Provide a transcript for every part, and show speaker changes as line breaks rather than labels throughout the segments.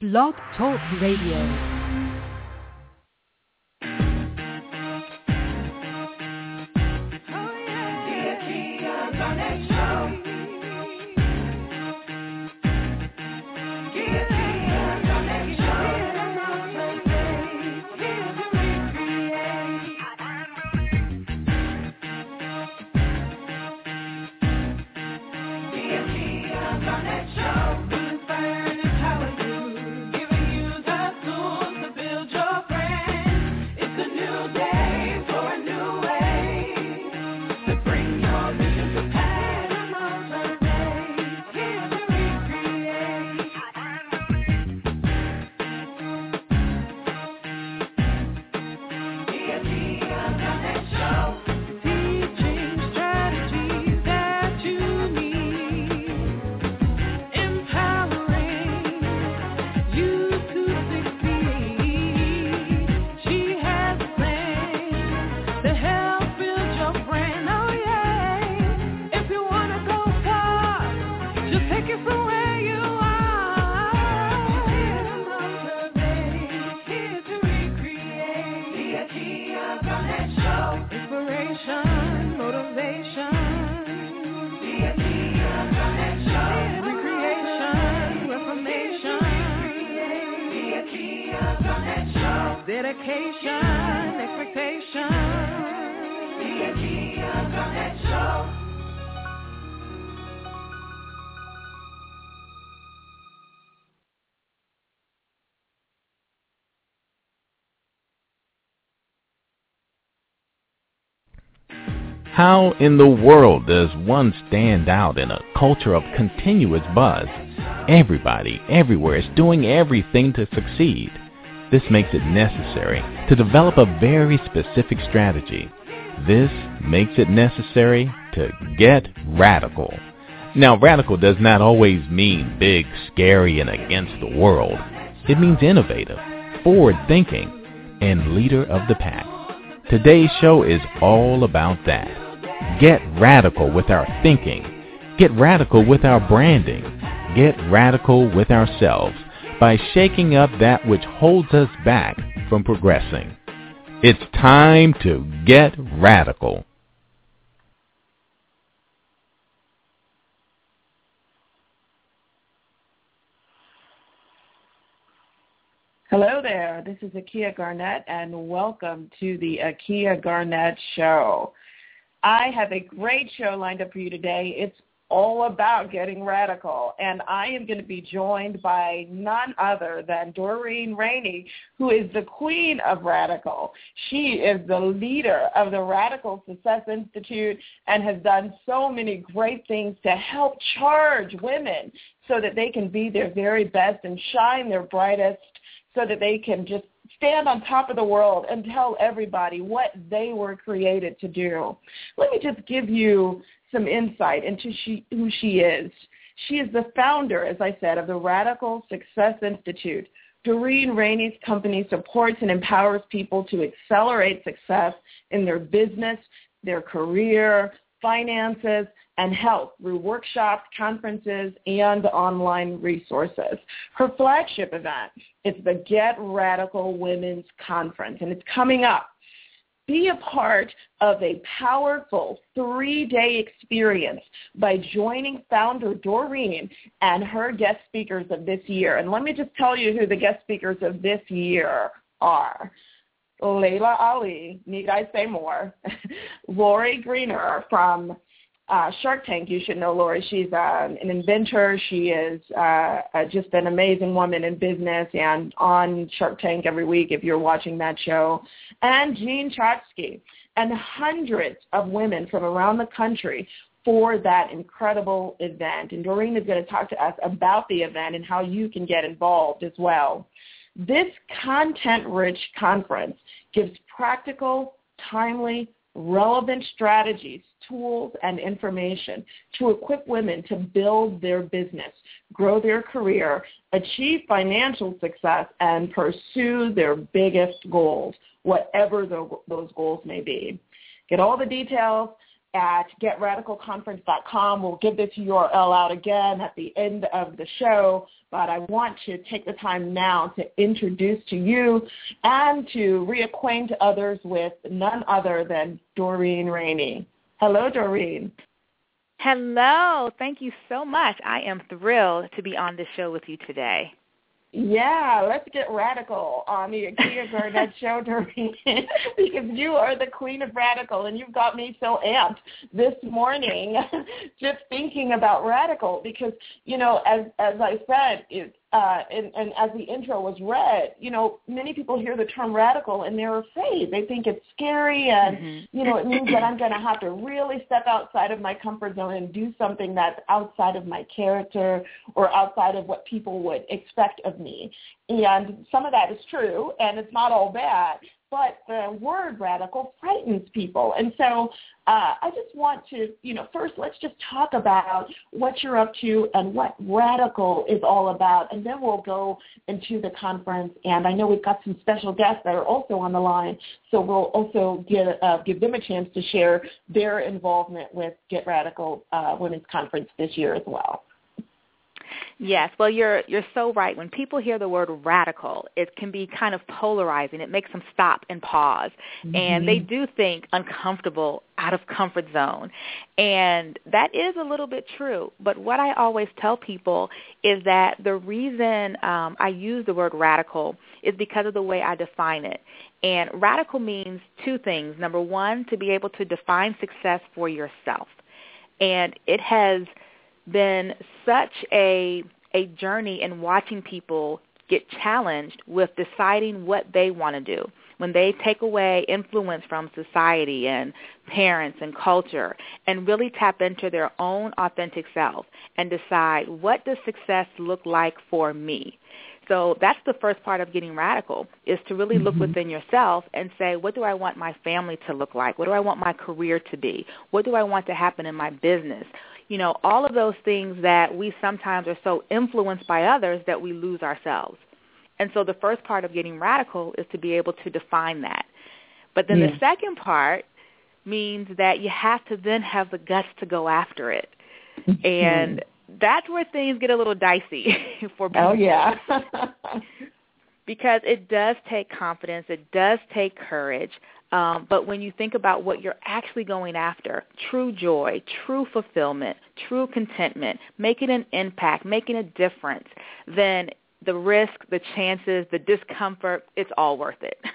Blog Talk Radio.
How in the world does one stand out in a culture of continuous buzz? Everybody, everywhere is doing everything to succeed. This makes it necessary to develop a very specific strategy. This makes it necessary to get radical. Now, radical does not always mean big, scary, and against the world. It means innovative, forward-thinking, and leader of the pack. Today's show is all about that. Get radical with our thinking. Get radical with our branding. Get radical with ourselves by shaking up that which holds us back from progressing. It's time to get radical.
Hello there. This is Akia Garnett, and welcome to the Akia Garnett Show. I have a great show lined up for you today. It's all about getting radical. And I am going to be joined by none other than Doreen Rainey, who is the queen of radical. She is the leader of the Radical Success Institute and has done so many great things to help charge women so that they can be their very best and shine their brightest so that they can just stand on top of the world and tell everybody what they were created to do. Let me just give you some insight into she, who she is. She is the founder, as I said, of the Radical Success Institute. Doreen Rainey's company supports and empowers people to accelerate success in their business, their career, finances, and health through workshops, conferences, and online resources. Her flagship event is the Get Radical Women's Conference, and it's coming up. Be a part of a powerful three-day experience by joining founder Doreen and her guest speakers of this year. And let me just tell you who the guest speakers of this year are. Laila Ali, need I say more? Lori Greiner from uh, Shark Tank, you should know Lori. She's uh, an inventor. She is uh, just an amazing woman in business and on Shark Tank every week if you're watching that show. And Jean Chatzky and hundreds of women from around the country for that incredible event. And Doreen is going to talk to us about the event and how you can get involved as well. This content-rich conference gives practical, timely, relevant strategies, tools, and information to equip women to build their business, grow their career, achieve financial success, and pursue their biggest goals, whatever those goals may be. Get all the details at getradicalconference.com. We'll give this URL out again at the end of the show, but I want to take the time now to introduce to you and to reacquaint others with none other than Doreen Rainey. Hello, Doreen.
Hello. Thank you so much. I am thrilled to be on this show with you today.
Yeah, let's get radical on the Akia Garnett show, Doreen, because you are the queen of radical, and you've got me so amped this morning just thinking about radical. Because you know, as as I said, it, uh, and, and as the intro was read, you know, many people hear the term radical and they're afraid. They think it's scary and, mm-hmm. you know, it means that I'm going to have to really step outside of my comfort zone and do something that's outside of my character or outside of what people would expect of me. And some of that is true and it's not all bad but the word radical frightens people. And so uh, I just want to, you know, first let's just talk about what you're up to and what radical is all about, and then we'll go into the conference. And I know we've got some special guests that are also on the line, so we'll also give, uh, give them a chance to share their involvement with Get Radical uh, Women's Conference this year as well.
Yes, well you're you're so right. When people hear the word radical, it can be kind of polarizing. It makes them stop and pause. Mm-hmm. And they do think uncomfortable, out of comfort zone. And that is a little bit true. But what I always tell people is that the reason um, I use the word radical is because of the way I define it. And radical means two things. Number one, to be able to define success for yourself. And it has been such a a journey in watching people get challenged with deciding what they want to do. When they take away influence from society and parents and culture and really tap into their own authentic self and decide what does success look like for me. So that's the first part of getting radical is to really look mm-hmm. within yourself and say, what do I want my family to look like? What do I want my career to be? What do I want to happen in my business? You know, all of those things that we sometimes are so influenced by others that we lose ourselves. And so the first part of getting radical is to be able to define that. But then yeah. the second part means that you have to then have the guts to go after it. Mm-hmm. And that's where things get a little dicey for people.
Oh yeah.
because it does take confidence, it does take courage. Um, but when you think about what you're actually going after, true joy, true fulfillment, true contentment, making an impact, making a difference, then the risk, the chances, the discomfort, it's all worth it.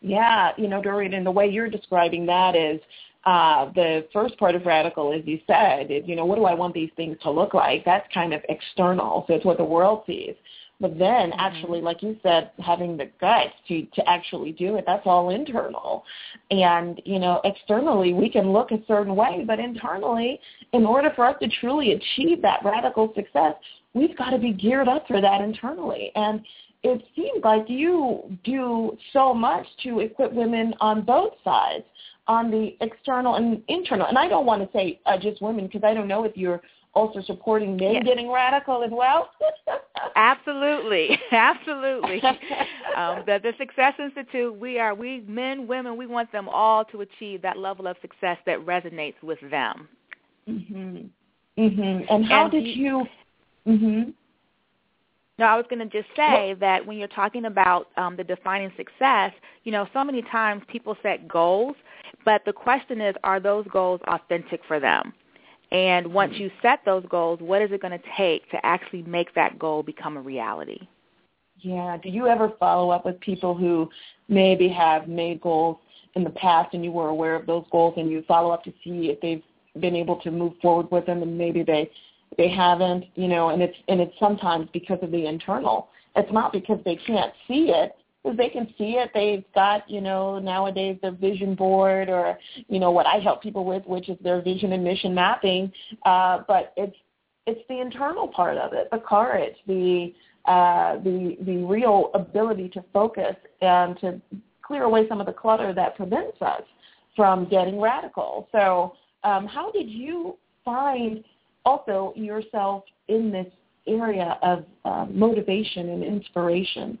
Yeah, you know, Doreen, and the way you're describing that is uh, the first part of radical, as you said, is, you know, what do I want these things to look like? That's kind of external, so it's what the world sees. But then mm-hmm. actually, like you said, having the guts to, to actually do it, that's all internal. And, you know, externally we can look a certain way, but internally, in order for us to truly achieve that radical success, we've got to be geared up for that internally. And it seems like you do so much to equip women on both sides, on the external and internal. And I don't want to say uh, just women because I don't know if you're also supporting men yes. getting radical as well?
absolutely, absolutely. um, the, the Success Institute, we are we men, women, we want them all to achieve that level of success that resonates with them.
Mhm. Mhm. And how and did you? Mhm.
No, I was going to just say that when you're talking about um, the defining success, you know, so many times people set goals, but the question is, are those goals authentic for them? And once you set those goals, what is it going to take to actually make that goal become a reality?
Yeah. Do you ever follow up with people who maybe have made goals in the past and you were aware of those goals and you follow up to see if they've been able to move forward with them and maybe they they haven't, you know, and it's and it's sometimes because of the internal. It's not because they can't see it because they can see it. They've got, you know, nowadays their vision board or, you know, what I help people with, which is their vision and mission mapping. Uh, but it's it's the internal part of it, the courage, the uh, the the real ability to focus and to clear away some of the clutter that prevents us from getting radical. So, um, how did you find also yourself in this area of uh, motivation and inspiration?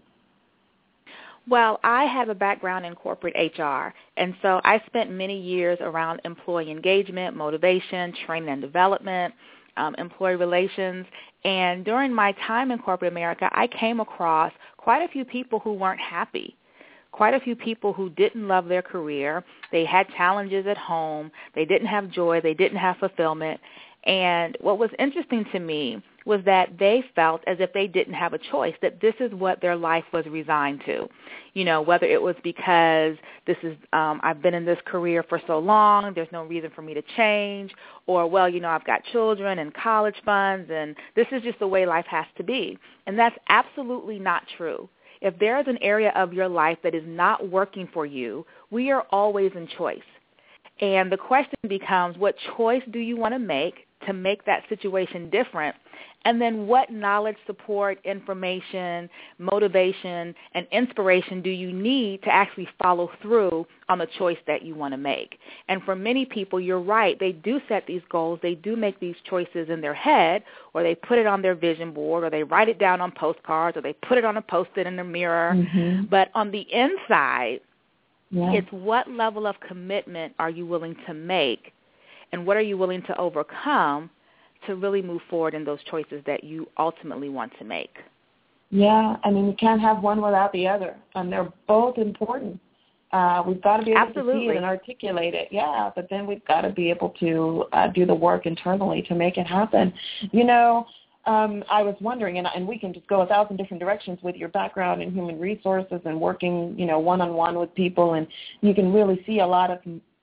Well, I have a background in corporate HR, and so I spent many years around employee engagement, motivation, training and development, um, employee relations, and during my time in corporate America, I came across quite a few people who weren't happy quite a few people who didn't love their career. They had challenges at home. They didn't have joy. They didn't have fulfillment. And what was interesting to me was that they felt as if they didn't have a choice, that this is what their life was resigned to. You know, whether it was because this is um I've been in this career for so long, there's no reason for me to change, or well, you know, I've got children and college funds and this is just the way life has to be. And that's absolutely not true. If there is an area of your life that is not working for you, we are always in choice. And the question becomes, what choice do you want to make to make that situation different? And then what knowledge, support, information, motivation, and inspiration do you need to actually follow through on the choice that you want to make? And for many people, you're right. They do set these goals. They do make these choices in their head, or they put it on their vision board, or they write it down on postcards, or they put it on a post-it in the mirror.
Mm-hmm.
But on the inside,
Yeah.
it's what level of commitment are you willing to make and what are you willing to overcome to really move forward in those choices that you ultimately want to make.
Yeah, I mean, you can't have one without the other, and they're both important. Uh, we've got to be able to see it and articulate it, yeah, but then we've got to be able to uh, do the work internally to make it happen. You know, um, I was wondering, and, and we can just go a thousand different directions with your background in human resources and working, you know, one-on-one with people, and you can really see a lot of,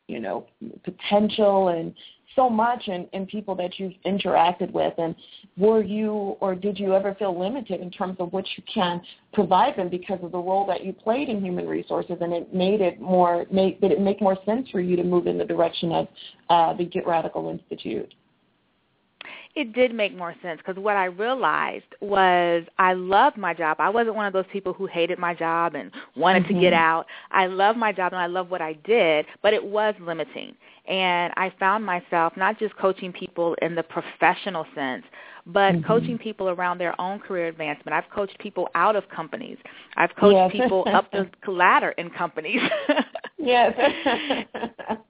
you know, potential and so much in, in people that you've interacted with and were you or did you ever feel limited in terms of what you can provide them because of the role that you played in human resources and it made it more made did it make more sense for you to move in the direction of uh, the Get Radical Institute?
It did make more sense because what I realized was I loved my job. I wasn't one of those people who hated my job and wanted
Mm-hmm.
to get out. I loved my job and I loved what I did, but it was limiting. And I found myself not just coaching people in the professional sense, but
Mhm.
coaching people around their own career advancement. I've coached people out of companies. I've coached
Yes.
people up the ladder in companies.
Yes.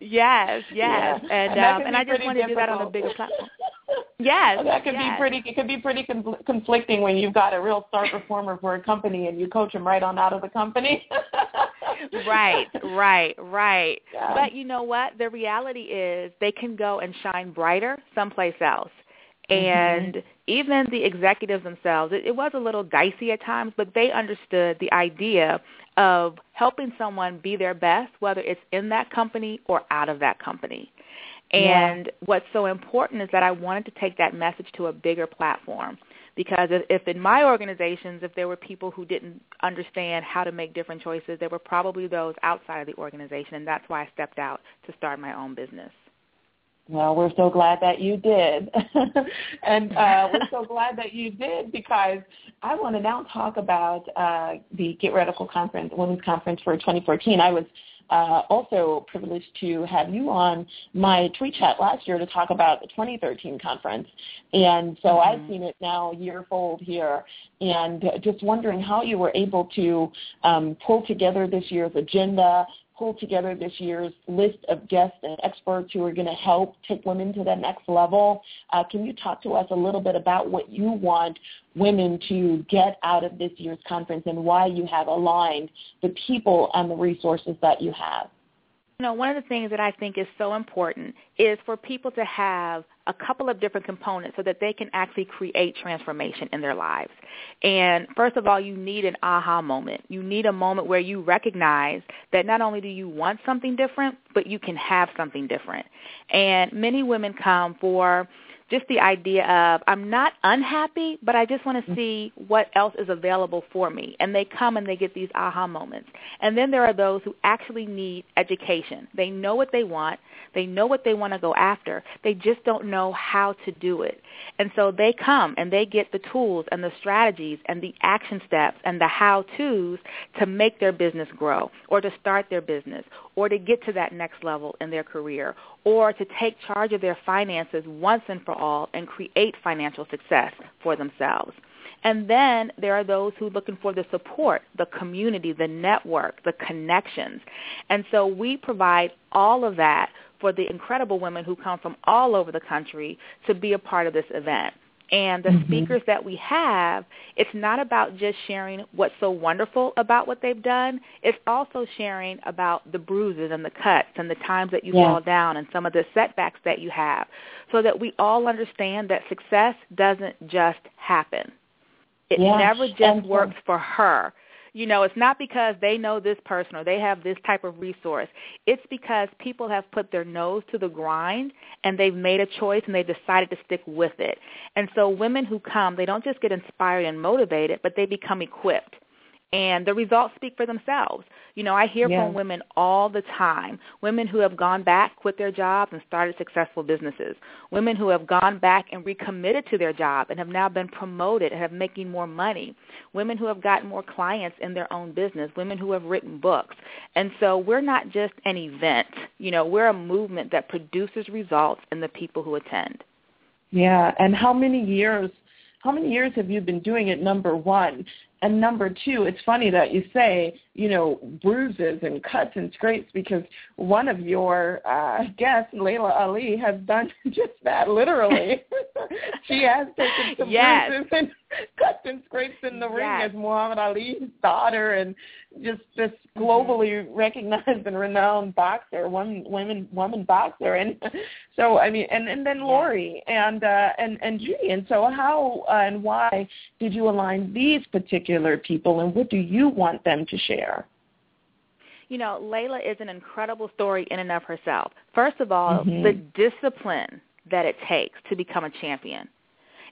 yes, yes.
Yeah.
And
that
um, and I just wanted to do that on a bigger platform. Yes,
that could
yes.
be pretty. It could be pretty con- conflicting when you've got a real star performer for a company and you coach them right on out of the company.
right, right, right.
Yeah.
But you know what? The reality is they can go and shine brighter someplace else. And even the executives themselves, it, it was a little dicey at times, but they understood the idea of helping someone be their best, whether it's in that company or out of that company.
Yeah.
And what's so important is that I wanted to take that message to a bigger platform. Because if, if in my organizations, if there were people who didn't understand how to make different choices, there were probably those outside of the organization, and that's why I stepped out to start my own business.
Well, we're so glad that you did. and uh, we're so glad that you did because I want to now talk about uh, the Get Radical Conference, Women's Conference for 2014. I was uh, also privileged to have you on my tweet chat last year to talk about the 2013 conference. And so
Mhm.
I've seen it now year fold here and just wondering how you were able to um, pull together this year's agenda, pull together this year's list of guests and experts who are going to help take women to that next level. Uh, can you talk to us a little bit about what you want women to get out of this year's conference and why you have aligned the people and the resources that you have?
You know, one of the things that I think is so important is for people to have a couple of different components so that they can actually create transformation in their lives. And first of all, you need an aha moment. You need a moment where you recognize that not only do you want something different, but you can have something different. And many women come for just the idea of I'm not unhappy, but I just want to mm-hmm. see what else is available for me. And they come and they get these aha moments. And then there are those who actually need education. They know what they want. They know what they want to go after. They just don't know how to do it. And so they come and they get the tools and the strategies and the action steps and the how-tos to make their business grow or to start their business or to get to that next level in their career or to take charge of their finances once and for all and create financial success for themselves. And then there are those who are looking for the support, the community, the network, the connections. And so we provide all of that for the incredible women who come from all over the country to be a part of this event. And the mm-hmm. speakers that we have, it's not about just sharing what's so wonderful about what they've done. It's also sharing about the bruises and the cuts and the times that you yeah. fall down and some of the setbacks that you have so that we all understand that success doesn't just happen. It yes. never just works for her. You know, it's not because they know this person or they have this type of resource. It's because people have put their nose to the grind and they've made a choice and they've decided to stick with it. And so women who come, they don't just get inspired and motivated, but they become equipped and the results speak for themselves. You know, I hear from women all the time, women who have gone back, quit their jobs, and started successful businesses, women who have gone back and recommitted to their job and have now been promoted and have making more money, women who have gotten more clients in their own business, women who have written books. And so we're not just an event. You know, we're a movement that produces results in the people who attend.
Yeah, and how many years how many years have you been doing it number one and number two, it's funny that you say, you know, bruises and cuts and scrapes because one of your uh, guests, Laila Ali, has done just that literally. she has taken some
yes.
bruises and cuts and scrapes in the yes. ring as Muhammad Ali's daughter and just this mm-hmm. globally recognized and renowned boxer, one women woman boxer. And so I mean and, and then Lori and uh and, and Judy. And so how uh, and why did you align these particular particular people and what do you want them to share?
You know, Laila is an incredible story in and of herself. First of all, mm-hmm. the discipline that it takes to become a champion.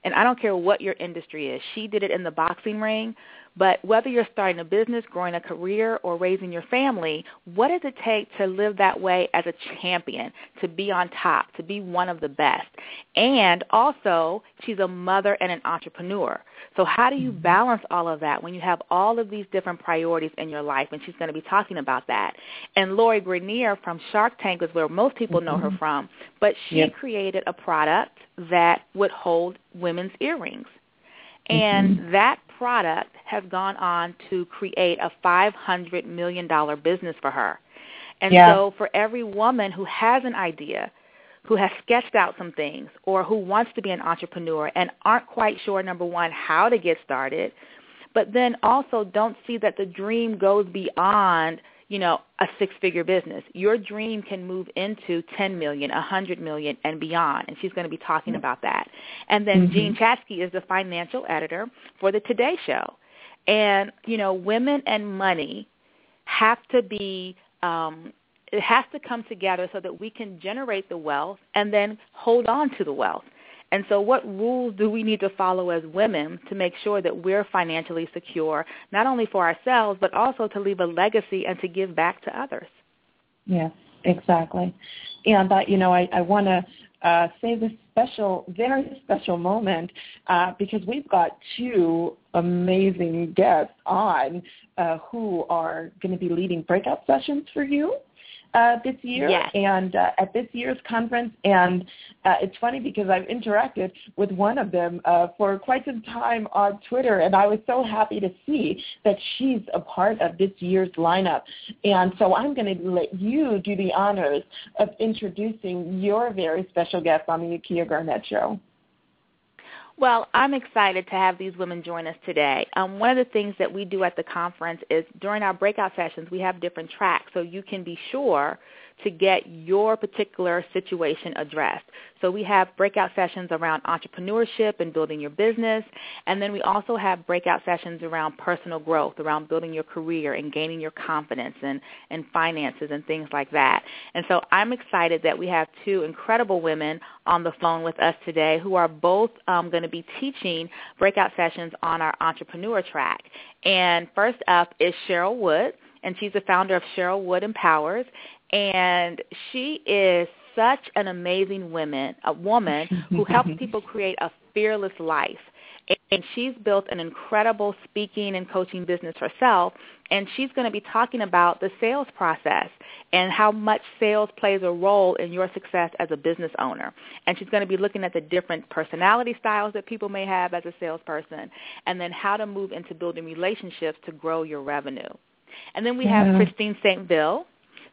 And I don't care what your industry is. She did it in the boxing ring, but whether you're starting a business, growing a career, or raising your family, what does it take to live that way as a champion, to be on top, to be one of the best? And also, she's a mother and an entrepreneur. So how do you mm-hmm. balance all of that when you have all of these different priorities in your life? And she's going to be talking about that. And Lori Greiner from Shark Tank is where most people know her mm-hmm. from, but she yep. created a product that would hold women's earrings. And mm-hmm. that product has gone on to create a $500 million business for her. And yeah. so for every woman who has an idea, who has sketched out some things, or who wants to be an entrepreneur and aren't quite sure, number one, how to get started, but then also don't see that the dream goes beyond – you know, a six-figure business. Your dream can move into 10 million, 100 million, and beyond. And she's going to be talking about that. And then mm-hmm. Jean Chatzky is the financial editor for the Today Show. And, you know, women and money have to be um, it has to come together so that we can generate the wealth and then hold on to the wealth. And so what rules do we need to follow as women to make sure that we're financially secure, not only for ourselves, but also to leave a legacy and to give back to others?
Yes, exactly. And, uh, you know, I, I want to uh, say this special, very special moment uh, because we've got two amazing guests on uh, who are going to be leading breakout sessions for you uh, this year
yes.
and uh, at this year's conference. And uh, it's funny because I've interacted with one of them uh, for quite some time on Twitter, and I was so happy to see that she's a part of this year's lineup. And so I'm going to let you do the honors of introducing your very special guest on the Akia Garnett Show.
Well, I'm excited to have these women join us today. Um, one of the things that we do at the conference is during our breakout sessions, we have different tracks so you can be sure to get your particular situation addressed. So we have breakout sessions around entrepreneurship and building your business, and then we also have breakout sessions around personal growth, around building your career and gaining your confidence and, and finances and things like that. And so I'm excited that we have two incredible women on the phone with us today who are both um, going to be teaching breakout sessions on our entrepreneur track. And first up is Cheryl Wood and she's the founder of Cheryl Wood Empowers, and she is such an amazing woman, a woman who helps people create a fearless life. And she's built an incredible speaking and coaching business herself, and she's going to be talking about the sales process and how much sales plays a role in your success as a business owner. And she's going to be looking at the different personality styles that people may have as a salesperson and then how to move into building relationships to grow your revenue. And then we have. Christine St. Vil,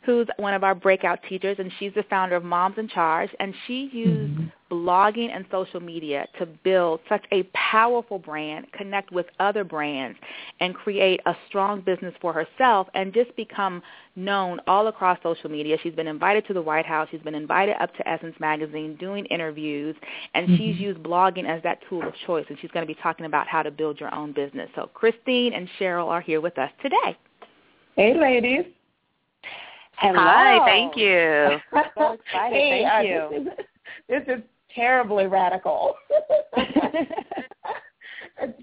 who's one of our breakout teachers, and she's the founder of Moms in Charge, and she used mm-hmm. blogging and social media to build such a powerful brand, connect with other brands, and create a strong business for herself and just become known all across social media. She's been invited to the White House. She's been invited up to Essence Magazine doing interviews, and mm-hmm. she's used blogging as that tool of choice, and she's going to be talking about how to build your own business. So Christine and Cheryl are here with us today.
Hey, ladies.
Hello. Hi, thank you.
so excited. Hey, thank uh, you. This is, this is terribly radical. it's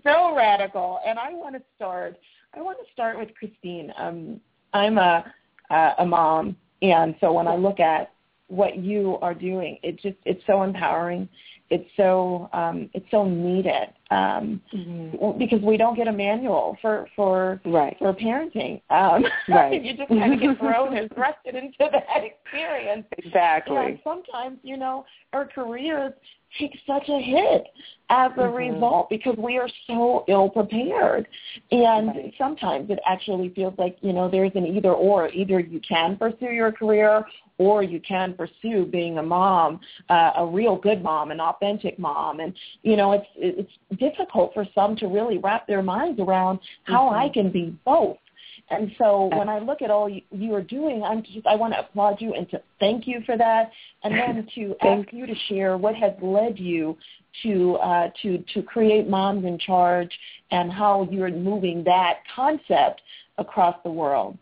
so radical, and I want to start. I want to start with Christine. Um, I'm a uh, a mom, and so when I look at what you are doing, it just it's so empowering it's so um, it's so needed um, mm-hmm. because we don't get a manual for for
right.
for parenting. Um,
right.
you just kind of get thrown and thrusted into that experience.
Exactly.
And sometimes you know our careers take such a hit as a mm-hmm. result because we are so ill prepared. And right. sometimes it actually feels like, you know, there's an either or. Either you can pursue your career or you can pursue being a mom, uh, a real good mom, an authentic mom. And, you know, it's, it's difficult for some to really wrap their minds around how mm-hmm. I can be both. And so when I look at all you, you are doing, I'm just I want to applaud you and to thank you for that, and then to ask you to share what has led you to uh, to to create Moms in Charge and how you're moving that concept across the world.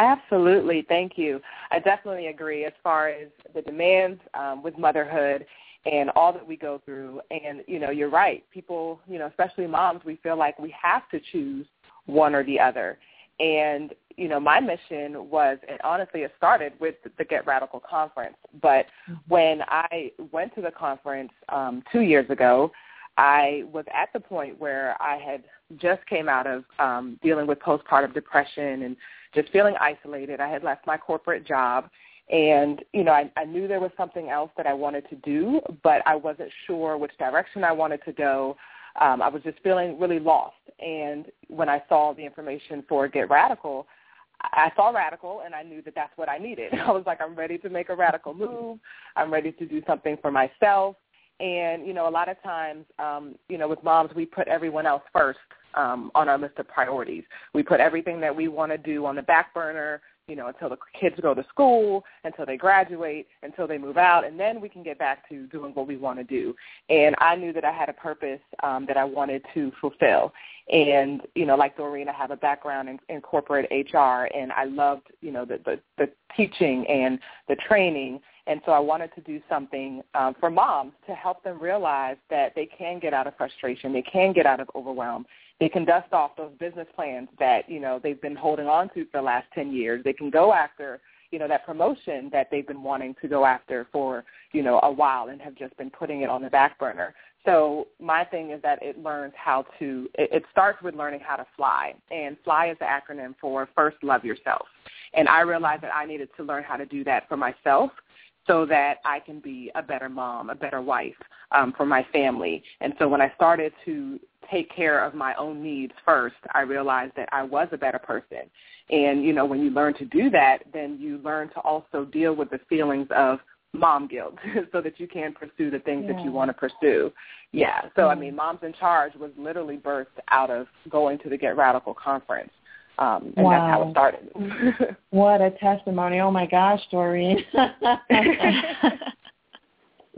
Absolutely, thank you. I definitely agree as far as the demands um, with motherhood and all that we go through. And you know, you're right. People, you know, especially moms, we feel like we have to choose one or the other. And you know, my mission was, and honestly, it started with the Get Radical conference. But mm-hmm. when I went to the conference um, two years ago, I was at the point where I had just came out of um, dealing with postpartum depression and just feeling isolated. I had left my corporate job, and you know, I, I knew there was something else that I wanted to do, but I wasn't sure which direction I wanted to go um, I was just feeling really lost. And when I saw the information for Get Radical, I saw radical and I knew that that's what I needed. I was like, I'm ready to make a radical move. I'm ready to do something for myself. And, you know, a lot of times, um, you know, with moms, we put everyone else first um, on our list of priorities. We put everything that we want to do on the back burner you know, until the kids go to school, until they graduate, until they move out, and then we can get back to doing what we want to do. And I knew that I had a purpose um, that I wanted to fulfill. And, you know, like Doreen, I have a background in, in corporate HR, and I loved, you know, the, the, the teaching and the training. And so I wanted to do something um, for moms to help them realize that they can get out of frustration, they can get out of overwhelm, they can dust off those business plans that, you know, they've been holding on to for the last 10 years. They can go after, you know, that promotion that they've been wanting to go after for, you know, a while and have just been putting it on the back burner. So my thing is that it learns how to, it, it starts with learning how to fly. And fly is the acronym for first love yourself. And I realized that I needed to learn how to do that for myself so that I can be a better mom, a better wife um, for my family. And so when I started to take care of my own needs first, I realized that I was a better person. And, you know, when you learn to do that, then you learn to also deal with the feelings of mom guilt so that you can pursue the things yeah. that you want to pursue. Yeah. So, I mean, Moms in Charge was literally birthed out of going to the Get Radical conference. Um, and
wow.
that's how it started.
what a testimony. Oh, my gosh, Doreen.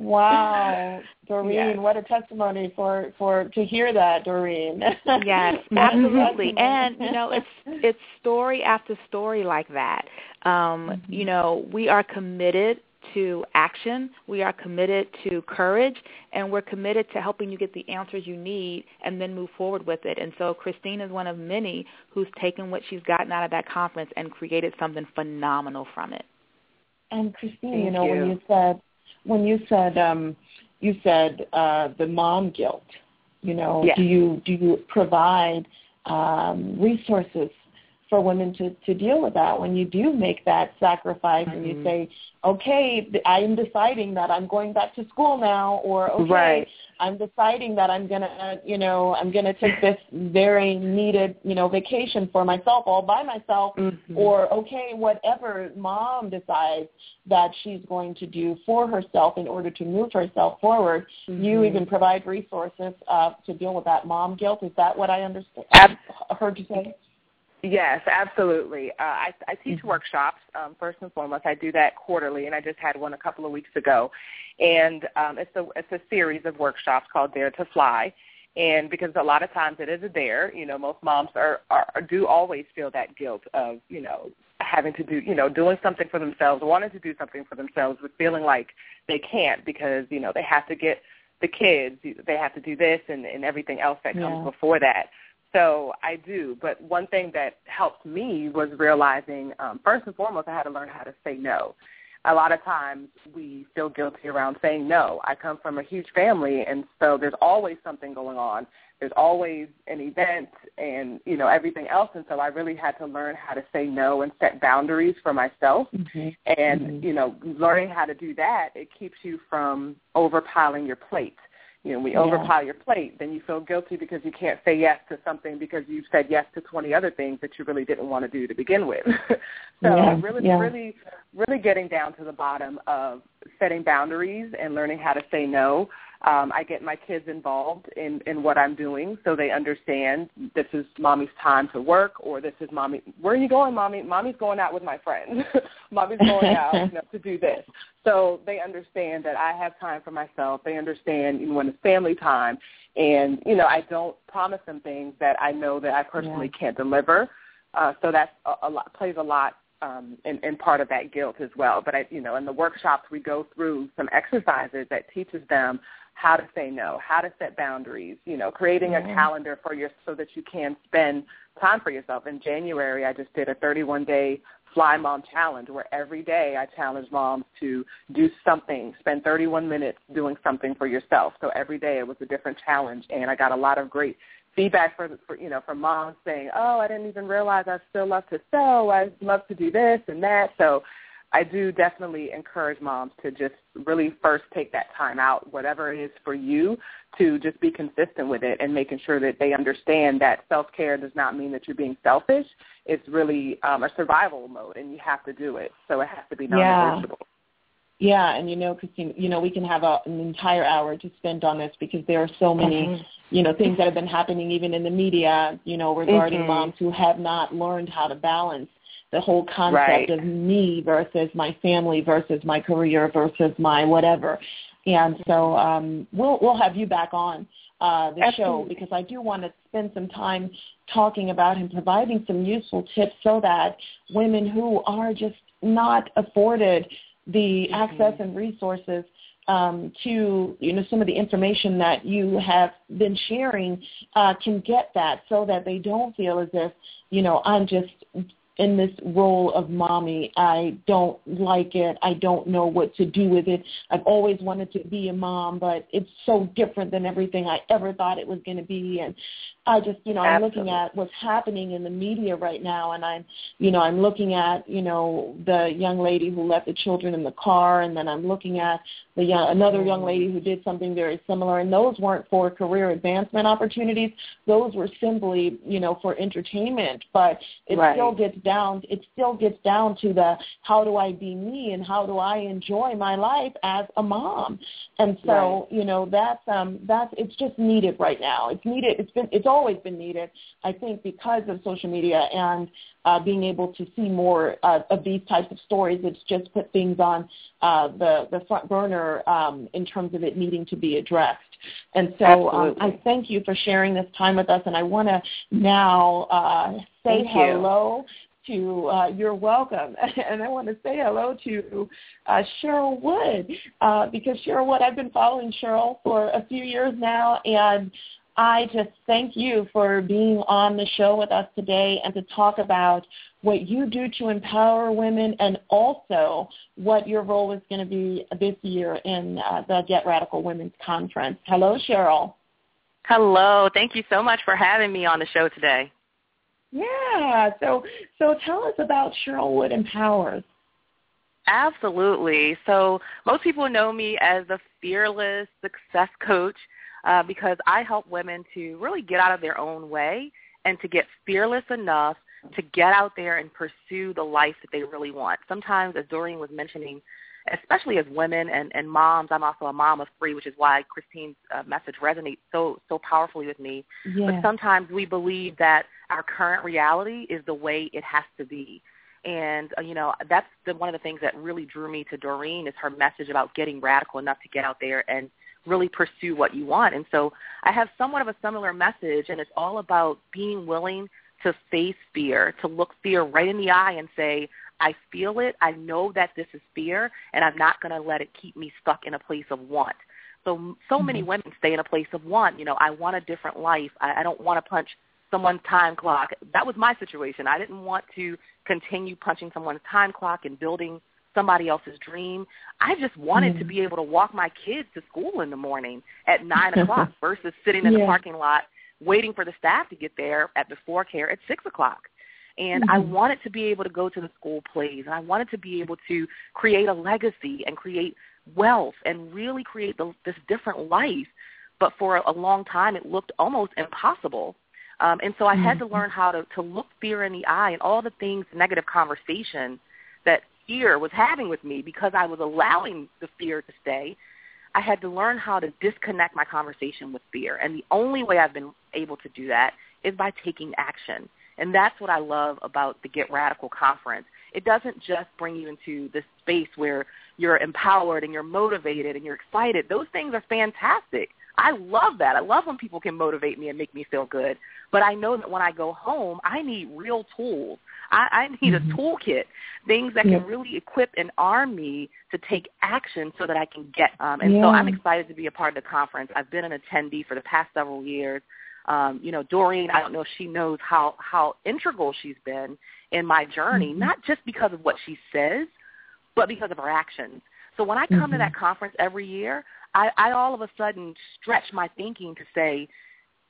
Wow, Doreen, yes. what a testimony for for to hear that, Doreen.
yes, absolutely. and you know, it's it's story after story like that. Um, mm-hmm. you know, we are committed to action, we are committed to courage, and we're committed to helping you get the answers you need and then move forward with it. And so Christine is one of many who's taken what she's gotten out of that conference and created something phenomenal from it.
And Christine,
Thank
you know,
you.
when you said when you said um, you said uh, the mom guilt, You know,
yes.
do you do you provide um, resources for women to, to deal with that when you do make that sacrifice
mm-hmm.
and you mm-hmm. say, okay, I'm deciding that I'm going back to school now, or okay,
right.
I'm deciding that I'm gonna, you know, I'm gonna take this very needed, you know, vacation for myself all by myself,
mm-hmm.
or okay, whatever mom decides that she's going to do for herself in order to move herself forward.
Mm-hmm.
You even provide resources uh, to deal with that mom guilt. Is that what I understand?
Ab-
heard you say?
Yes, absolutely. Uh, I, I teach mm-hmm. workshops um, first and foremost. I do that quarterly, and I just had one a couple of weeks ago. And um, it's a it's a series of workshops called Dare to Fly. And because a lot of times it is a dare, you know, most moms are, are do always feel that guilt of you know having to do you know doing something for themselves, wanting to do something for themselves, but feeling like they can't because you know they have to get the kids, they have to do this and, and everything else that comes
yeah.
before that. So I do, but one thing that helped me was realizing, um, first and foremost, I had to learn how to say no. A lot of times we feel guilty around saying no. I come from a huge family, and so there's always something going on. There's always an event and, you know, everything else. And so I really had to learn how to say no and set boundaries for myself.
Mm-hmm.
And,
mm-hmm.
you know, learning how to do that, it keeps you from overpiling your plate you know, we
yeah.
overpile your plate, then you feel guilty because you can't say yes to something because you've said yes to 20 other things that you really didn't want to do to begin with. so
yeah.
really,
yeah.
really, really getting down to the bottom of setting boundaries and learning how to say no um, I get my kids involved in, in what I'm doing so they understand this is mommy's time to work or this is mommy, where are you going, mommy? Mommy's going out with my friends. mommy's going out you know, to do this. So they understand that I have time for myself. They understand you know, when it's family time. And, you know, I don't promise them things that I know that I personally yeah. can't deliver. Uh, so that a, a lot, plays a lot um, and, and part of that guilt as well. But I, you know, in the workshops we go through some exercises that teaches them how to say no, how to set boundaries, you know, creating a calendar for your so that you can spend time for yourself. In January, I just did a 31-day Fly Mom Challenge where every day I challenge moms to do something, spend 31 minutes doing something for yourself. So every day it was a different challenge, and I got a lot of great feedback for, for you know from moms saying, "Oh, I didn't even realize I still love to sew. I love to do this and that." So I do definitely encourage moms to just really first take that time out, whatever it is for you, to just be consistent with it and making sure that they understand that self-care does not mean that you're being selfish. It's really um, a survival mode, and you have to do it. So it has to be non-negotiable.
Yeah. Yeah, and you know, Christine, you know, we can have a, an entire hour to spend on this because there are so many, mm-hmm. you know, things that have been happening even in the media, you know, regarding
mm-hmm.
moms who have not learned how to balance the whole concept
right.
of me versus my family versus my career versus my whatever. And so um, we'll we'll have you back on uh, the
Absolutely.
show because I do want to spend some time talking about and providing some useful tips so that women who are just not afforded the
mm-hmm.
access and resources um, to you know some of the information that you have been sharing uh, can get that so that they don't feel as if you know I'm just in this role of mommy. I don't like it. I don't know what to do with it. I've always wanted to be a mom, but it's so different than everything I ever thought it was going to be. And I just, you know, I'm looking at what's happening in the media right now, and I'm, you know, I'm looking at, you know, the young lady who left the children in the car, and then I'm looking at the young, another young lady who did something very similar, and those weren't for career advancement opportunities. Those were simply, you know, for entertainment. But it
right.
still gets down. It still gets down to the how do I be me and how do I enjoy my life as a mom. And so,
right.
you know, that's um that's it's just needed right now. It's needed. It's been it's always been needed. I think because of social media and uh, being able to see more uh, of these types of stories, it's just put things on uh, the the front burner um, in terms of it needing to be addressed. And so um, I thank you for sharing this time with us. And I want to now uh, say
thank
hello to uh, you're welcome, and I want to say hello to uh, Cheryl Wood uh, because Cheryl Wood, I've been following Cheryl for a few years now, and I just thank you for being on the show with us today and to talk about what you do to empower women and also what your role is going to be this year in uh, the Get Radical Women's Conference. Hello, Cheryl.
Hello. Thank you so much for having me on the show today.
Yeah. So so tell us about Cheryl Wood Empowers.
Absolutely. So most people know me as the fearless success coach uh, because I help women to really get out of their own way and to get fearless enough to get out there and pursue the life that they really want. Sometimes, as Doreen was mentioning, especially as women and, and moms, I'm also a mom of three, which is why Christine's uh, message resonates so so powerfully with me.
Yes.
But sometimes we believe that our current reality is the way it has to be. And uh, you know that's the, one of the things that really drew me to Doreen is her message about getting radical enough to get out there and really pursue what you want. And so I have somewhat of a similar message, and it's all about being willing to face fear, to look fear right in the eye and say, I feel it. I know that this is fear, and I'm not going to let it keep me stuck in a place of want. So so many
Mm-hmm.
women stay in a place of want. You know, I want a different life. I, I don't want to punch someone's time clock. That was my situation. I didn't want to continue punching someone's time clock and building somebody else's dream. I just wanted to
Mhm.
be able to walk my kids to school in the morning at nine o'clock versus sitting in the parking lot waiting for the staff to get there at before care at six o'clock. And I
Mhm.
wanted to be able to go to the school plays, and I wanted to be able to create a legacy and create wealth and really create the, this different life. But for a, long time, it looked almost impossible. Um, and so I had to
Mhm.
learn how to, to look fear in the eye and all the things, negative conversation that fear was having with me because I was allowing the fear to stay. I had to learn how to disconnect my conversation with fear. And the only way I've been able to do that is by taking action. And that's what I love about the Get Radical conference. It doesn't just bring you into this space where you're empowered and you're motivated and you're excited. Those things are fantastic. I love that. I love when people can motivate me and make me feel good. But I know that when I go home, I need real tools. I, I need
Mhm.
a toolkit, things that
Yeah.
can really equip and arm me to take action so that I can get. Um, and so I'm excited to be a part of the conference. I've been an attendee for the past several years. Um, you know, Doreen, I don't know if she knows how how integral she's been in my journey,
Mhm.
not just because of what she says, but because of her actions. So when I come to
Mhm.
that conference every year, I, I all of a sudden stretch my thinking to say,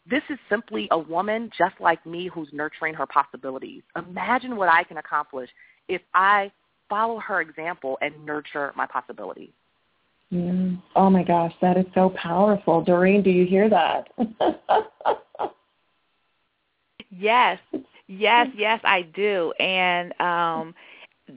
this is simply a woman just like me who's nurturing her possibilities. Imagine what I can accomplish if I follow her example and nurture my possibilities.
Yeah. Oh my gosh, that is so powerful. Doreen, do you hear that?
Yes, yes, yes, I do, and um,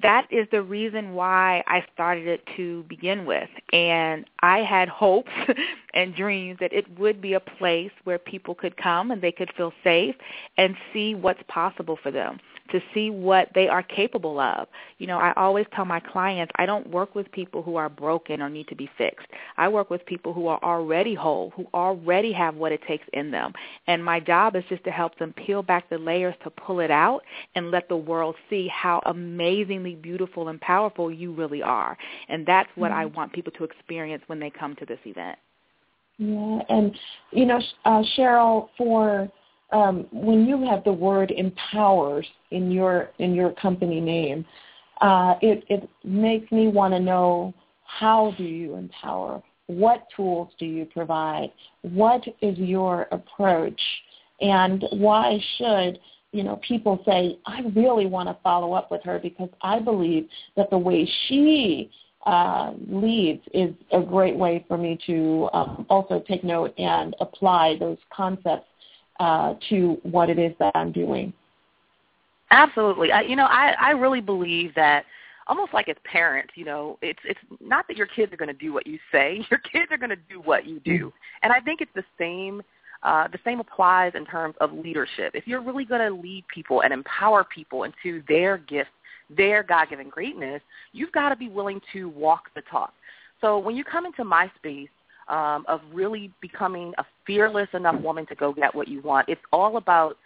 that is the reason why I started it to begin with. And I had hopes and dreams that it would be a place where people could come and they could feel safe and see what's possible for them, to see what they are capable of. You know, I always tell my clients I don't work with people who are broken or need to be fixed. I work with people who are already whole, who already have what it takes in them. And my job is just to help them peel back the layers to pull it out and let the world see how amazingly beautiful and powerful you really are. And that's what I want people to experience when they come to this event.
Yeah, and you know, uh, Cheryl, for um, when you have the word empowers in your in your company name, uh, it it makes me want to know how do you empower? What tools do you provide? What is your approach? And why should you know people say I really want to follow up with her because I believe that the way she uh, leads is a great way for me to um, also take note and apply those concepts uh, to what it is that I'm doing.
Absolutely. I, you know, I, I really believe that almost like as parents, you know, it's it's not that your kids are going to do what you say. Your kids are going to do what you do. And I think it's the same uh, the same applies in terms of leadership. If you're really going to lead people and empower people into their gifts, their God-given greatness, you've got to be willing to walk the talk. So when you come into my space um, of really becoming a fearless enough woman to go get what you want, it's all about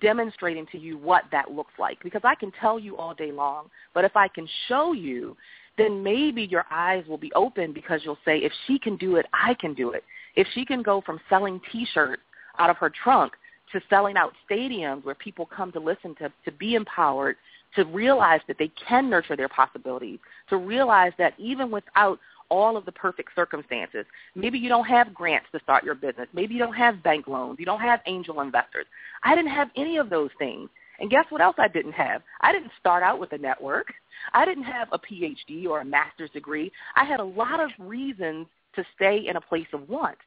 demonstrating to you what that looks like. Because I can tell you all day long, but if I can show you, then maybe your eyes will be open because you'll say, if she can do it, I can do it. If she can go from selling T-shirts out of her trunk to selling out stadiums where people come to listen to, to be empowered, to realize that they can nurture their possibilities, to realize that even without all of the perfect circumstances. Maybe you don't have grants to start your business. Maybe you don't have bank loans. You don't have angel investors. I didn't have any of those things. And guess what else I didn't have? I didn't start out with a network. I didn't have a PhD or a master's degree. I had a lot of reasons to stay in a place of want.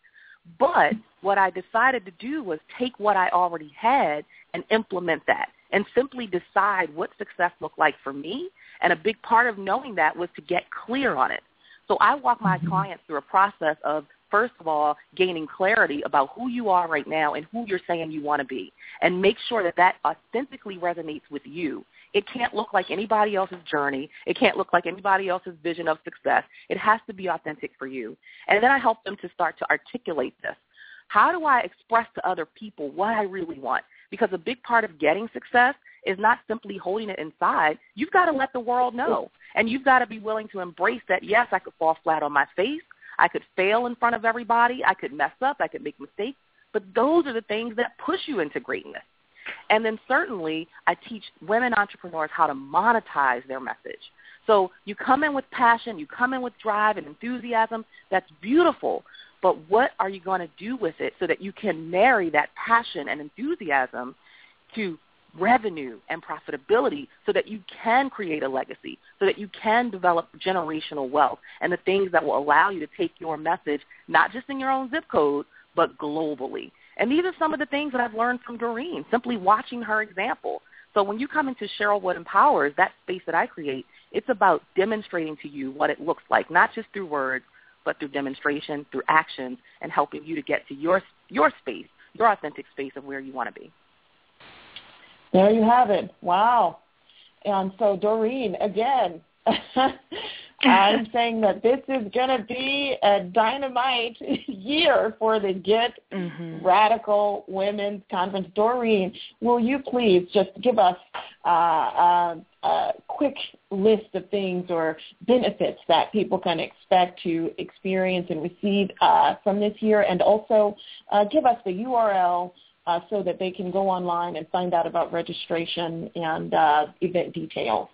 But what I decided to do was take what I already had and implement that and simply decide what success looked like for me. And a big part of knowing that was to get clear on it. So I walk my mm-hmm. clients through a process of, first of all, gaining clarity about who you are right now and who you're saying you want to be. And make sure that that authentically resonates with you. It can't look like anybody else's journey. It can't look like anybody else's vision of success. It has to be authentic for you. And then I help them to start to articulate this. How do I express to other people what I really want? Because a big part of getting success is not simply holding it inside. You've got to let the world know. And you've got to be willing to embrace that, yes, I could fall flat on my face. I could fail in front of everybody. I could mess up. I could make mistakes. But those are the things that push you into greatness. And then certainly I teach women entrepreneurs how to monetize their message. So you come in with passion, you come in with drive and enthusiasm. That's beautiful. But what are you going to do with it so that you can marry that passion and enthusiasm to revenue and profitability so that you can create a legacy, so that you can develop generational wealth and the things that will allow you to take your message not just in your own zip code, but globally. And these are some of the things that I've learned from Doreen, simply watching her example. So when you come into Cheryl Wood Empowers, that space that I create, it's about demonstrating to you what it looks like, not just through words, but through demonstration, through actions, and helping you to get to your your space, your authentic space of where you want to be.
There you have it. Wow. And so Doreen, again, I'm saying that this is going to be a dynamite year for the Get mm-hmm. Radical Women's Conference. Doreen, will you please just give us uh, a, a quick list of things or benefits that people can expect to experience and receive uh, from this year, and also uh, give us the URL uh, so that they can go online and find out about registration and uh, event details.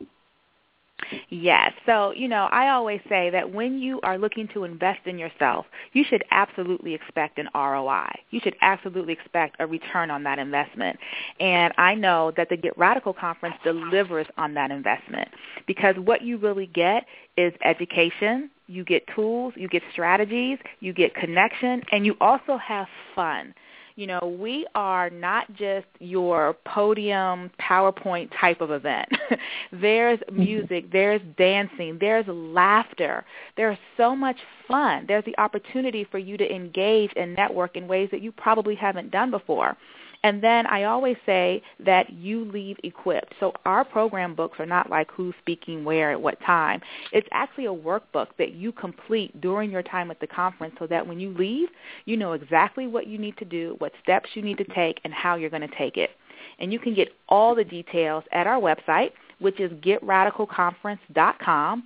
Yes. So, you know, I always say that when you are looking to invest in yourself, you should absolutely expect an ROI. You should absolutely expect a return on that investment. And I know that the Get Radical conference delivers on that investment because what you really get is education, you get tools, you get strategies, you get connection, and you also have fun you know, we are not just your podium PowerPoint type of event. there's mm-hmm. music, there's dancing, there's laughter. There's so much fun. There's the opportunity for you to engage and network in ways that you probably haven't done before. And then I always say that you leave equipped. So our program books are not like who's speaking where at what time. It's actually a workbook that you complete during your time at the conference so that when you leave, you know exactly what you need to do, what steps you need to take, and how you're going to take it. And you can get all the details at our website, which is getradicalconference.com.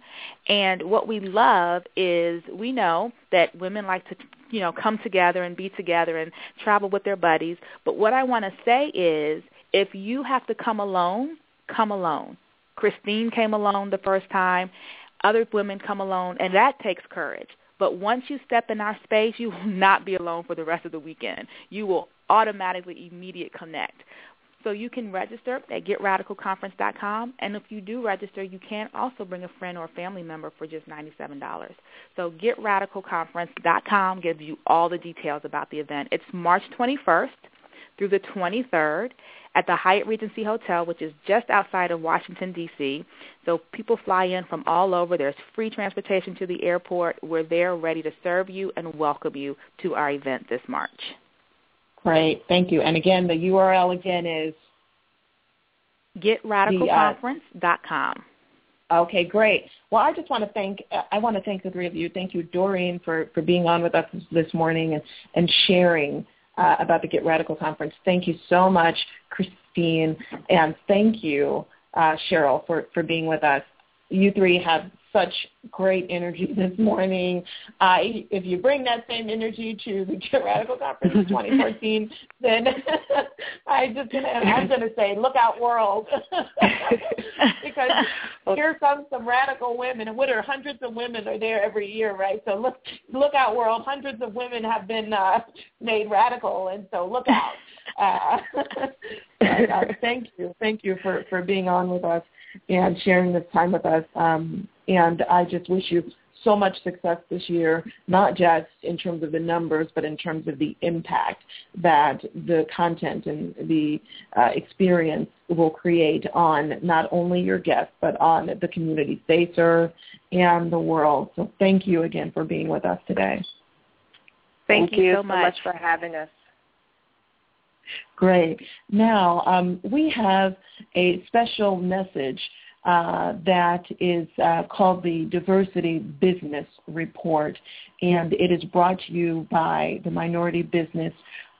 And what we love is we know that women like to you know, come together and be together and travel with their buddies. But what I want to say is if you have to come alone, come alone. Christine came alone the first time. Other women come alone, and that takes courage. But once you step in our space, you will not be alone for the rest of the weekend. You will automatically immediate connect. So you can register at getradicalconference.com, and if you do register, you can also bring a friend or family member for just $97. So getradicalconference.com gives you all the details about the event. It's March 21st through the 23rd at the Hyatt Regency Hotel, which is just outside of Washington, D.C. So people fly in from all over. There's free transportation to the airport. We're there ready to serve you and welcome you to our event this March.
Great. Thank you. And again, the URL again is
getradicalconference.com.
Okay, great. Well, I just want to thank I want to thank the three of you. Thank you, Doreen, for for being on with us this morning and and sharing uh, about the Get Radical conference. Thank you so much, Christine, and thank you, uh, Cheryl, for for being with us. You three have such great energy this morning. I, if you bring that same energy to the Get Radical Conference in 2014, then I just gonna, I'm going to say, look out, world, because here comes some radical women, and what are hundreds of women are there every year, right? So look, look out, world. Hundreds of women have been uh, made radical, and so look out. Uh, uh, thank you, thank you for for being on with us and sharing this time with us. Um, and I just wish you so much success this year, not just in terms of the numbers, but in terms of the impact that the content and the uh, experience will create on not only your guests, but on the communities they serve and the world. So thank you again for being with us today.
Thank, thank you, you so much. much for having us.
Great. Now, um, we have a special message uh, that is uh, called the Diversity Business Report, and it is brought to you by the Minority Business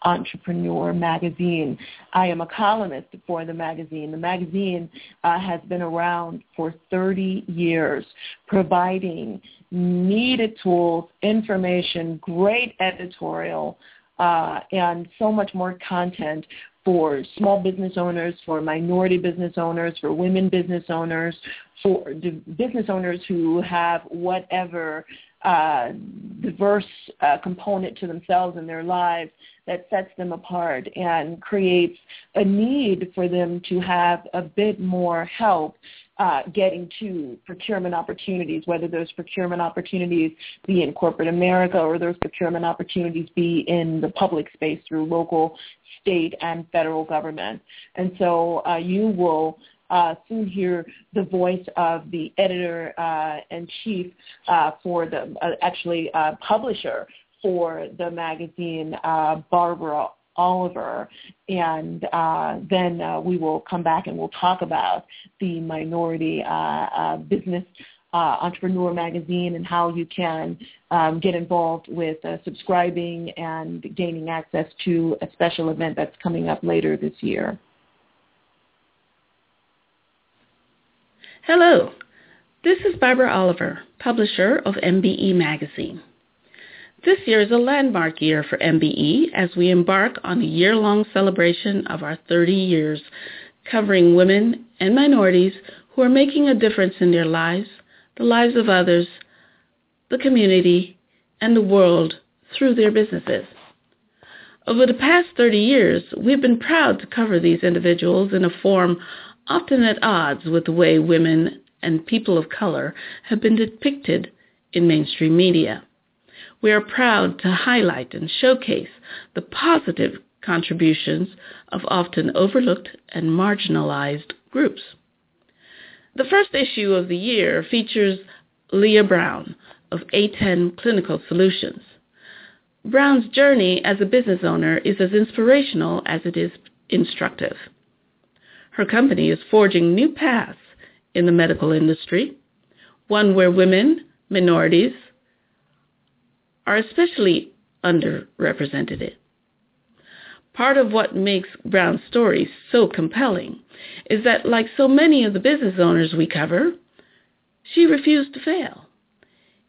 Entrepreneur magazine. I am a columnist for the magazine. The magazine uh, has been around for 30 years, providing needed tools, information, great editorial, uh, and so much more content for small business owners, for minority business owners, for women business owners, for business owners who have whatever uh, diverse uh, component to themselves and their lives that sets them apart and creates a need for them to have a bit more help uh, getting to procurement opportunities, whether those procurement opportunities be in corporate America or those procurement opportunities be in the public space through local, state, and federal government. And so uh, you will uh, soon hear the voice of the editor uh, and chief uh, for the uh, actually uh, publisher for the magazine, uh, Barbara Oliver, and then we will come back and we'll talk about the minority business uh, entrepreneur magazine and how you can um, get involved with uh, subscribing and gaining access to a special event that's coming up later this year.
Hello, this is Barbara Oliver, publisher of MBE Magazine. This year is a landmark year for MBE as we embark on a year-long celebration of our 30 years covering women and minorities who are making a difference in their lives, the lives of others, the community, and the world through their businesses. Over the past 30 years, we've been proud to cover these individuals in a form often at odds with the way women and people of color have been depicted in mainstream media we are proud to highlight and showcase the positive contributions of often overlooked and marginalized groups. The first issue of the year features Leah Brown of A10 Clinical Solutions. Brown's journey as a business owner is as inspirational as it is instructive. Her company is forging new paths in the medical industry, one where women, minorities, are especially underrepresented. Part of what makes Brown's story so compelling is that, like so many of the business owners we cover, she refused to fail.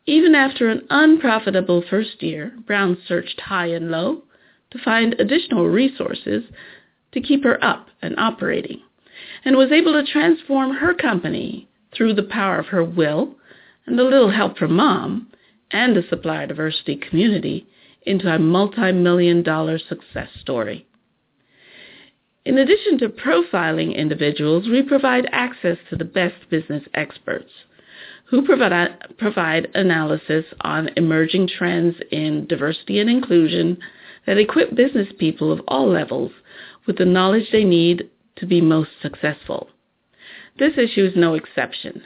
Even after an unprofitable first year, Brown searched high and low to find additional resources to keep her up and operating, and was able to transform her company through the power of her will and a little help from mom and the supplier diversity community into a multi-million dollar success story. In addition to profiling individuals, we provide access to the best business experts who provide, provide analysis on emerging trends in diversity and inclusion that equip business people of all levels with the knowledge they need to be most successful. This issue is no exception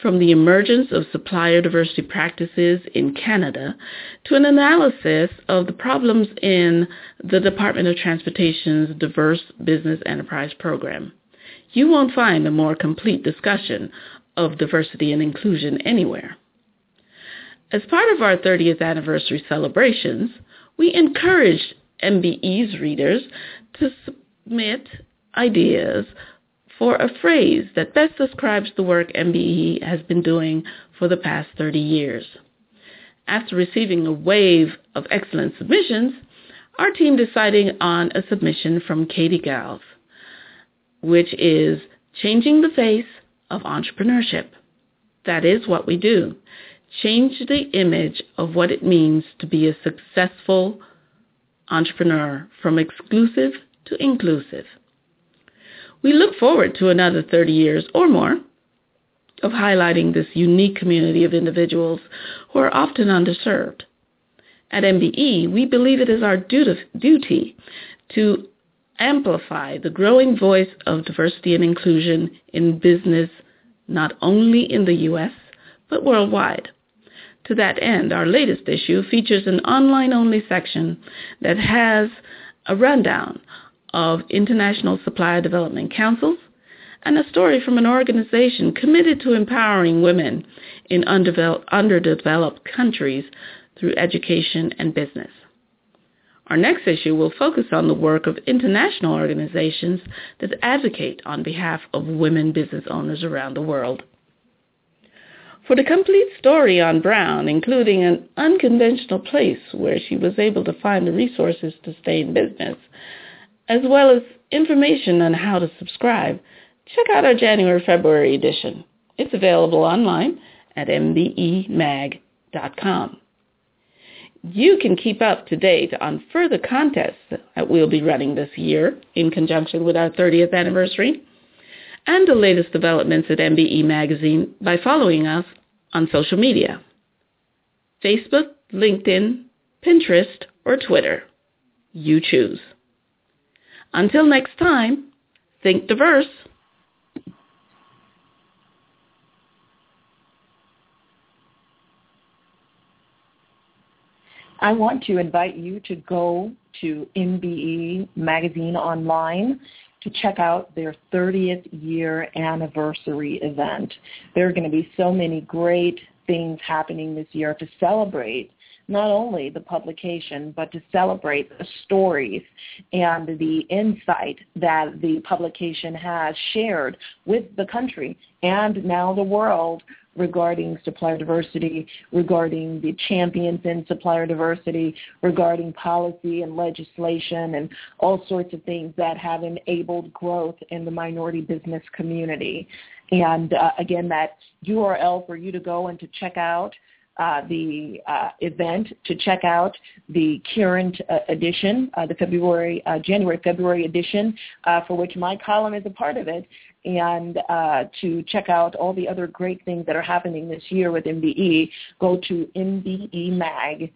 from the emergence of supplier diversity practices in Canada to an analysis of the problems in the Department of Transportation's Diverse Business Enterprise Program. You won't find a more complete discussion of diversity and inclusion anywhere. As part of our 30th anniversary celebrations, we encouraged MBE's readers to submit ideas for a phrase that best describes the work MBE has been doing for the past 30 years. After receiving a wave of excellent submissions, our team decided on a submission from Katie Gals, which is changing the face of entrepreneurship. That is what we do. Change the image of what it means to be a successful entrepreneur from exclusive to inclusive. We look forward to another 30 years or more of highlighting this unique community of individuals who are often underserved. At MBE, we believe it is our duty to amplify the growing voice of diversity and inclusion in business not only in the U.S., but worldwide. To that end, our latest issue features an online-only section that has a rundown of international supplier development councils and a story from an organization committed to empowering women in underdeveloped countries through education and business. Our next issue will focus on the work of international organizations that advocate on behalf of women business owners around the world. For the complete story on Brown, including an unconventional place where she was able to find the resources to stay in business, as well as information on how to subscribe, check out our January-February edition. It's available online at mbemag.com. You can keep up to date on further contests that we'll be running this year in conjunction with our 30th anniversary and the latest developments at MBE Magazine by following us on social media. Facebook, LinkedIn, Pinterest, or Twitter. You choose. Until next time, think diverse.
I want to invite you to go to MBE Magazine Online to check out their 30th year anniversary event. There are going to be so many great things happening this year to celebrate not only the publication, but to celebrate the stories and the insight that the publication has shared with the country and now the world regarding supplier diversity, regarding the champions in supplier diversity, regarding policy and legislation and all sorts of things that have enabled growth in the minority business community. And uh, again, that URL for you to go and to check out uh, the uh, event to check out the current uh, edition, uh, the February, uh, January, February edition, for which my column is a part of it, and to check out all the other great things that are happening this year with MBE, go to mbemag.com.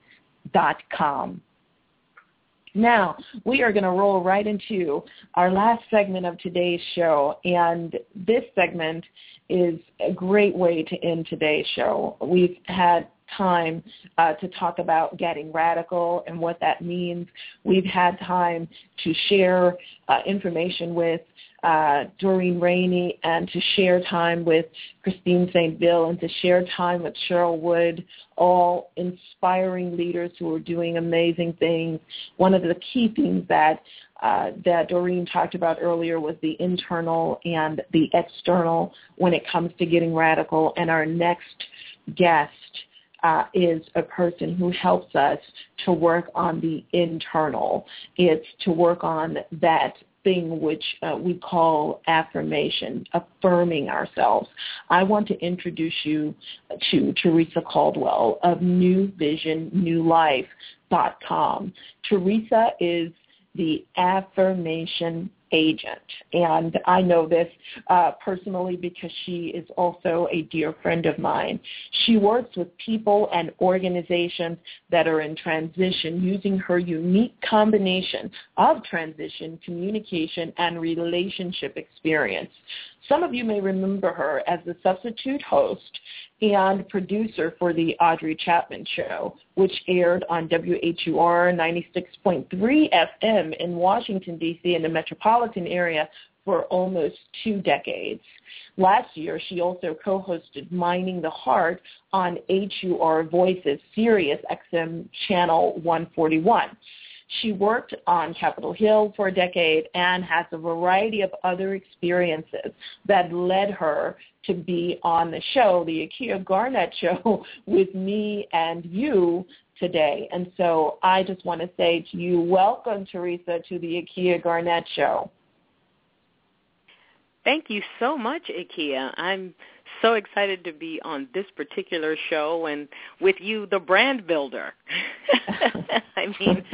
Now, we are going to roll right into our last segment of today's show, and this segment is a great way to end today's show. We've had time uh, to talk about getting radical and what that means. We've had time to share uh, information with uh, Doreen Rainey and to share time with Christine St. Vil and to share time with Cheryl Wood, all inspiring leaders who are doing amazing things. One of the key things that uh, that Doreen talked about earlier was the internal and the external when it comes to getting radical. And our next guest uh, is a person who helps us to work on the internal. It's to work on that thing which uh, we call affirmation, affirming ourselves. I want to introduce you to Teresa Caldwell of NewVisionNewLife.com. Teresa is the affirmation agent. And I know this uh, personally because she is also a dear friend of mine. She works with people and organizations that are in transition using her unique combination of transition, communication, and relationship experience. Some of you may remember her as the substitute host and producer for the Audrey Chapman Show, which aired on WHUR 96.3 FM in Washington, D.C. in the metropolitan area for almost two decades. Last year, she also co-hosted Mining the Heart on HUR Voices Sirius XM Channel 141. She worked on Capitol Hill for a decade and has a variety of other experiences that led her to be on the show, the Akia Garnett Show, with me and you today. And so I just want to say to you, welcome, Teresa, to the Akia Garnett Show.
Thank you so much, Akia. I'm so excited to be on this particular show and with you, the brand builder. I mean,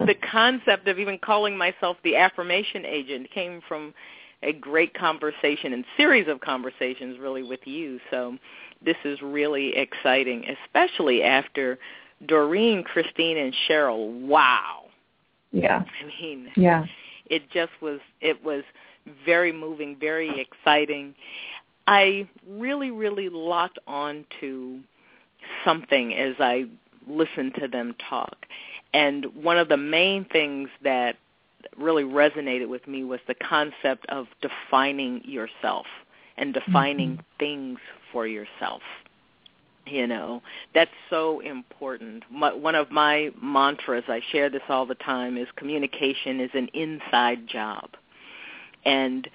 the concept of even calling myself the affirmation agent came from a great conversation and series of conversations really with you. So this is really exciting, especially after Doreen, Christine, and Cheryl. Wow.
Yeah.
I mean,
yeah.
It just was. It was very moving, very exciting. I really, really locked on to something as I listened to them talk. And one of the main things that really resonated with me was the concept of defining yourself and defining mm-hmm. things for yourself. You know, that's so important. My, one of my mantras, I share this all the time, is communication is an inside job. And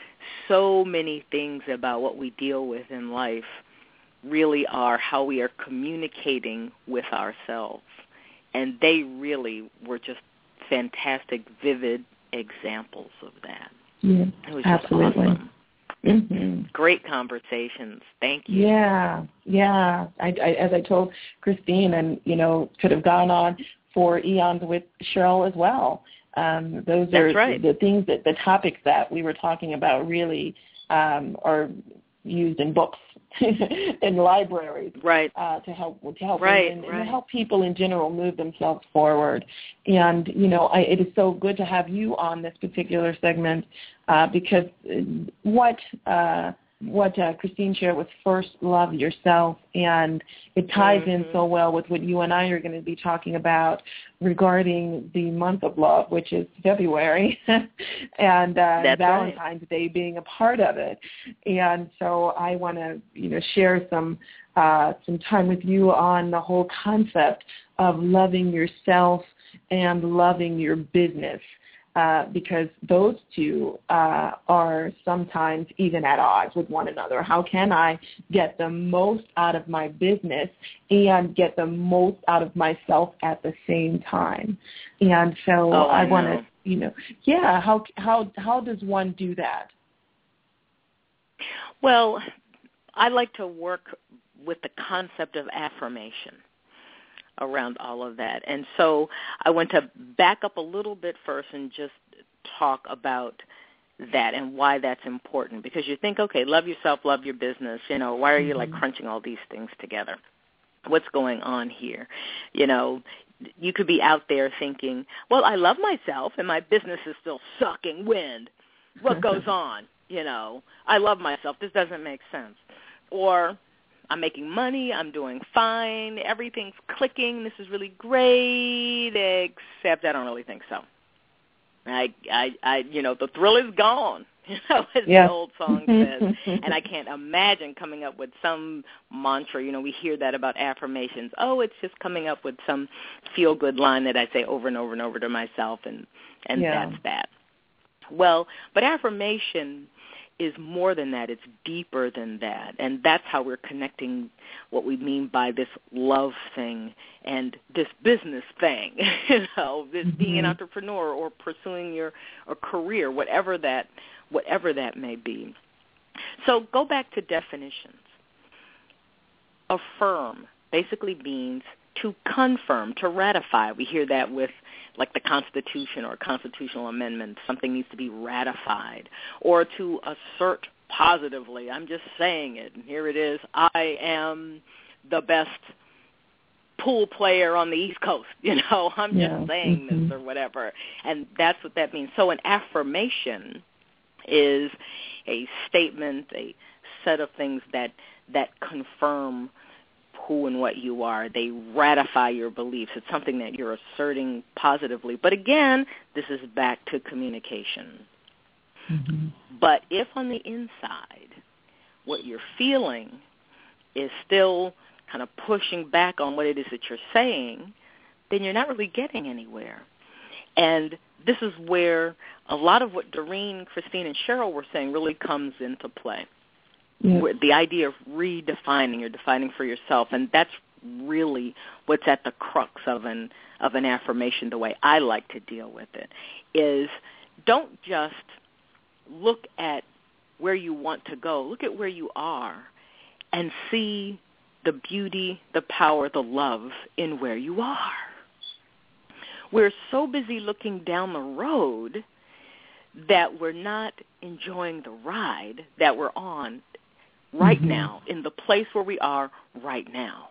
so many things about what we deal with in life really are how we are communicating with ourselves. And they really were just fantastic, vivid examples of that.
Yeah,
it was
absolutely.
Awesome.
Mm-hmm.
Great conversations. Thank you.
Yeah, yeah. I, I, as I told Christine, and you know, could have gone on for eons with Cheryl as well. Um, those
That's
are
right.
the things that the topics that we were talking about really um, are used in books in libraries
right
uh, to help to help
right,
women
right.
and to help people in general move themselves forward and you know I, it is so good to have you on this particular segment uh, because what uh, what uh, Christine shared was first love yourself, and it ties
mm-hmm.
in so well with what you and I are going to be talking about regarding the month of love, which is February, and uh, Valentine's
right.
Day being a part of it. And so I want to, you know, share some uh, some time with you on the whole concept of loving yourself and loving your business uh, because those two uh, are sometimes even at odds with one another. How can I get the most out of my business and get the most out of myself at the same time? And so
oh, I,
I want to, you know, yeah. How how how does one do that?
Well, I like to work with the concept of affirmation around all of that. And so I want to back up a little bit first and just talk about that and why that's important. Because you think okay love yourself love your business you know why are you like mm-hmm. crunching all these things together? What's going on here? You know you could be out there thinking well i love myself and my business is still sucking wind. What goes on? You know i love myself. This doesn't make sense. Or I'm making money, I'm doing fine, everything's clicking, this is really great, except I don't really think so. I I I you know, the thrill is gone. You know, as
yeah.
the old song says. and I can't imagine coming up with some mantra, you know, we hear that about affirmations. Oh, it's just coming up with some feel good line that I say over and over and over to myself and and
yeah.
that's that. Well, but affirmation is more than that. It's deeper than that. And that's how we're connecting what we mean by this love thing and this business thing, you know, this
mm-hmm.
being an entrepreneur or pursuing your a career, whatever that whatever that may be. So go back to definitions. Affirm basically means to confirm, to ratify. We hear that with like the Constitution or constitutional amendment, something needs to be ratified, or to assert positively. I'm just saying it, and here it is. I am the best pool player on the East Coast. You know, I'm
yeah.
just saying
mm-hmm.
this or whatever, and that's what that means. So an affirmation is a statement, a set of things that that confirm who and what you are. They ratify your beliefs. It's something that you're asserting positively. But again, this is back to communication.
Mm-hmm.
But if on the inside what you're feeling is still kind of pushing back on what it is that you're saying, then you're not really getting anywhere. And this is where a lot of what Doreen, Christine, and Cheryl were saying really comes into play.
Yes.
The idea of redefining or defining for yourself, and that's really what's at the crux of an of an affirmation. The way I like to deal with it is don't just look at where you want to go. Look at where you are, and see the beauty, the power, the love in where you are. We're so busy looking down the road that we're not enjoying the ride that we're on right
Mhm.
now in the place where we are right now.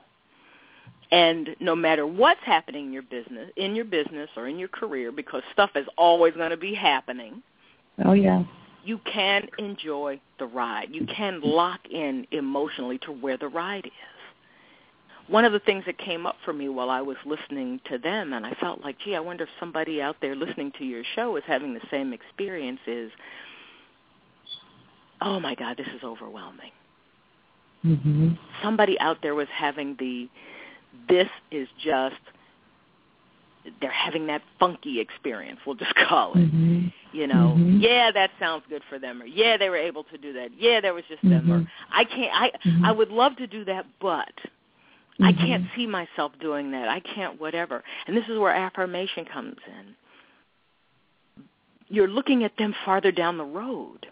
And no matter what's happening in your business, in your business or in your career because stuff is always going to be happening,
Oh yeah.
you can enjoy the ride. You can lock in emotionally to where the ride is. One of the things that came up for me while I was listening to them, and I felt like, gee, I wonder if somebody out there listening to your show is having the same experience, is, oh my God, this is overwhelming.
Mhm.
Somebody out there was having the, this is just, they're having that funky experience, we'll just call it.
Mhm.
You know,
Mhm.
yeah, that sounds good for them, or yeah, they were able to do that. Yeah, there was just them, or
Mhm.
I can't. I
Mhm.
I would love to do that, but I
Mhm.
can't see myself doing that. I can't whatever. And this is where affirmation comes in. You're looking at them farther down the road.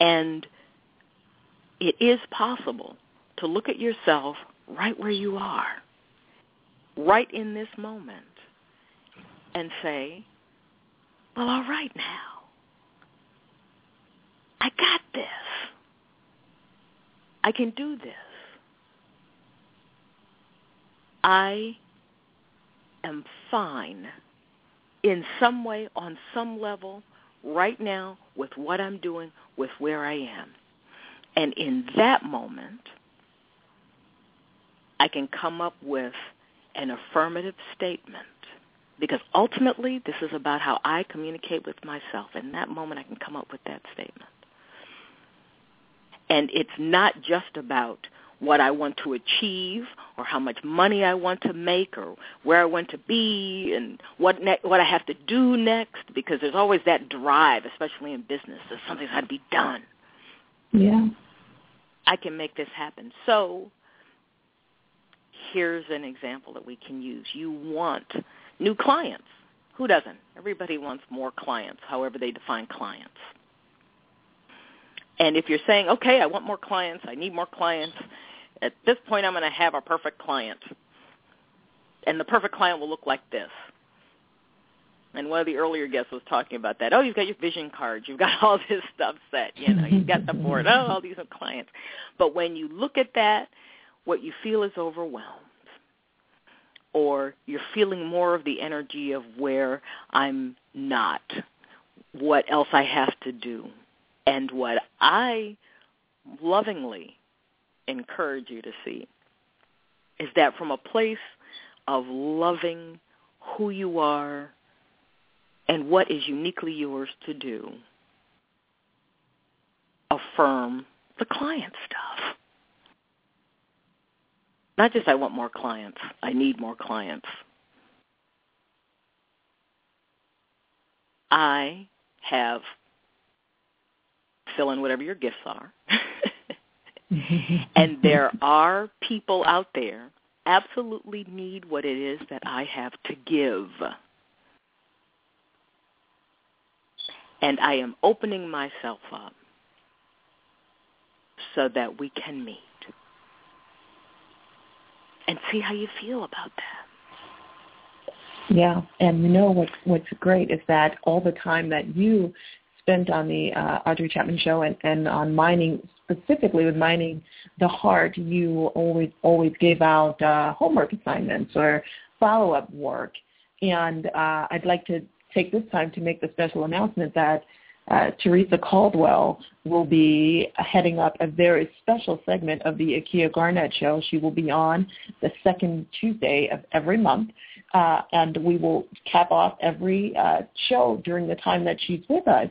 And it is possible to look at yourself right where you are, right in this moment, and say, well, all right now. I got this. I can do this. I am fine in some way, on some level, right now, with what I'm doing, with where I am. And in that moment, I can come up with an affirmative statement. Because ultimately, this is about how I communicate with myself. In that moment, I can come up with that statement. And it's not just about what I want to achieve or how much money I want to make or where I want to be and what ne- what I have to do next because there's always that drive, especially in business, that something's got to be done.
Yeah.
I can make this happen. So here's an example that we can use. You want new clients. Who doesn't? Everybody wants more clients, however they define clients. And if you're saying, okay, I want more clients, I need more clients, at this point I'm going to have a perfect client. And the perfect client will look like this. And one of the earlier guests was talking about that. Oh, you've got your vision cards. You've got all this stuff set. You know, you've got the board. Oh, all these clients. But when you look at that, what you feel is overwhelmed. Or you're feeling more of the energy of where I'm not, what else I have to do. And what I lovingly encourage you to see is that from a place of loving who you are and what is uniquely yours to do, affirm the client stuff. Not just I want more clients, I need more clients. I have fill in whatever your gifts are. and there are people out there absolutely need what it is that I have to give. And I am opening myself up so that we can meet. And see how you feel about that.
Yeah, and you know what's what's great is that all the time that you spent on the uh, Audrey Chapman show and, and on mining specifically with mining the heart, you always always gave out uh, homework assignments or follow up work. And uh, I'd like to take this time to make the special announcement that uh, Teresa Caldwell will be heading up a very special segment of the Akia Garnett Show. She will be on the second Tuesday of every month, uh, and we will cap off every uh, show during the time that she's with us.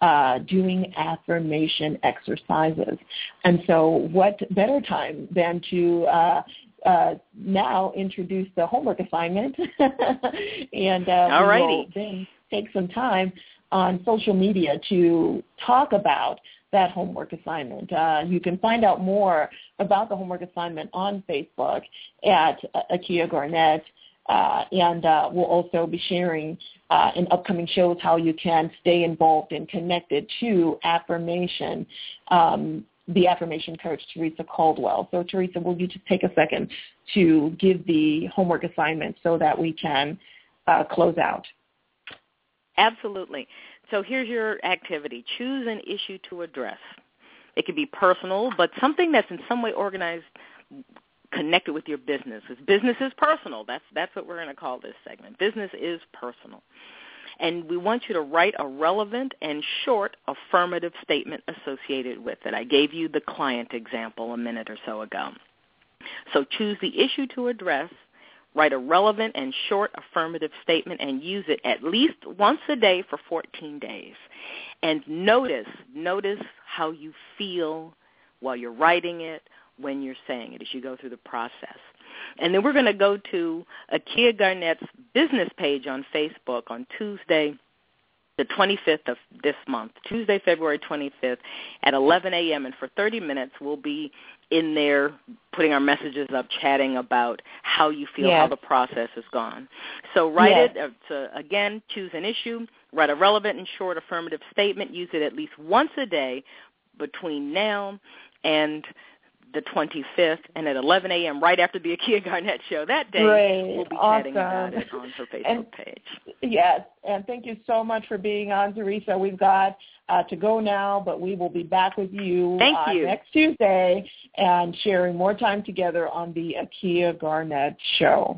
Uh, doing affirmation exercises. And so what better time than to uh, uh, now introduce the homework assignment, and uh, we will then take some time on social media to talk about that homework assignment. Uh, you can find out more about the homework assignment on Facebook at uh, Akia Garnett. Uh, and uh, we'll also be sharing uh, in upcoming shows how you can stay involved and connected to affirmation, um, the affirmation coach, Teresa Caldwell. So Teresa, will you just take a second to give the homework assignment so that we can uh, close out?
Absolutely. So here's your activity. Choose an issue to address. It could be personal, but something that's in some way organized, connected with your business. Because business is personal. That's that's what we're going to call this segment. Business is personal. And we want you to write a relevant and short affirmative statement associated with it. I gave you the client example a minute or so ago. So choose the issue to address Write a relevant and short affirmative statement and use it at least once a day for 14 days. And notice, notice how you feel while you're writing it, when you're saying it as you go through the process. And then we're going to go to Akia Garnett's business page on Facebook on Tuesday, the 25th of this month, Tuesday, February 25th at 11 a.m. And for 30 minutes, we'll be in there putting our messages up, chatting about how you feel, yes. how the process has gone. So write yes. it. Uh, to, again, choose an issue, write a relevant and short affirmative statement. Use it at least once a day between now and the 25th, and at 11 a.m. right after the Akia Garnett show that day,
Great.
we'll be
awesome.
chatting about it on her Facebook
and,
page.
Yes, and thank you so much for being on, Teresa. We've got uh, to go now, but we will be back with you,
uh,
you. next Tuesday and sharing more time together on the Akia Garnett show.